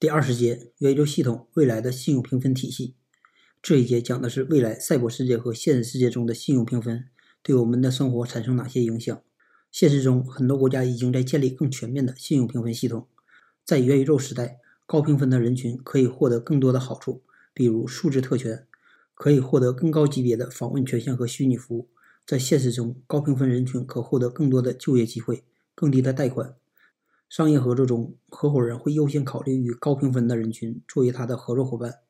第二十节元宇宙系统未来的信用评分体系。这一节讲的是未来赛博世界和现实世界中的信用评分对我们的生活产生哪些影响。现实中，很多国家已经在建立更全面的信用评分系统。在元宇宙时代，高评分的人群可以获得更多的好处，比如数字特权，可以获得更高级别的访问权限和虚拟服务。在现实中，高评分人群可获得更多的就业机会、更低的贷款。商业合作中，合伙人会优先考虑与高评分的人群作为他的合作伙伴。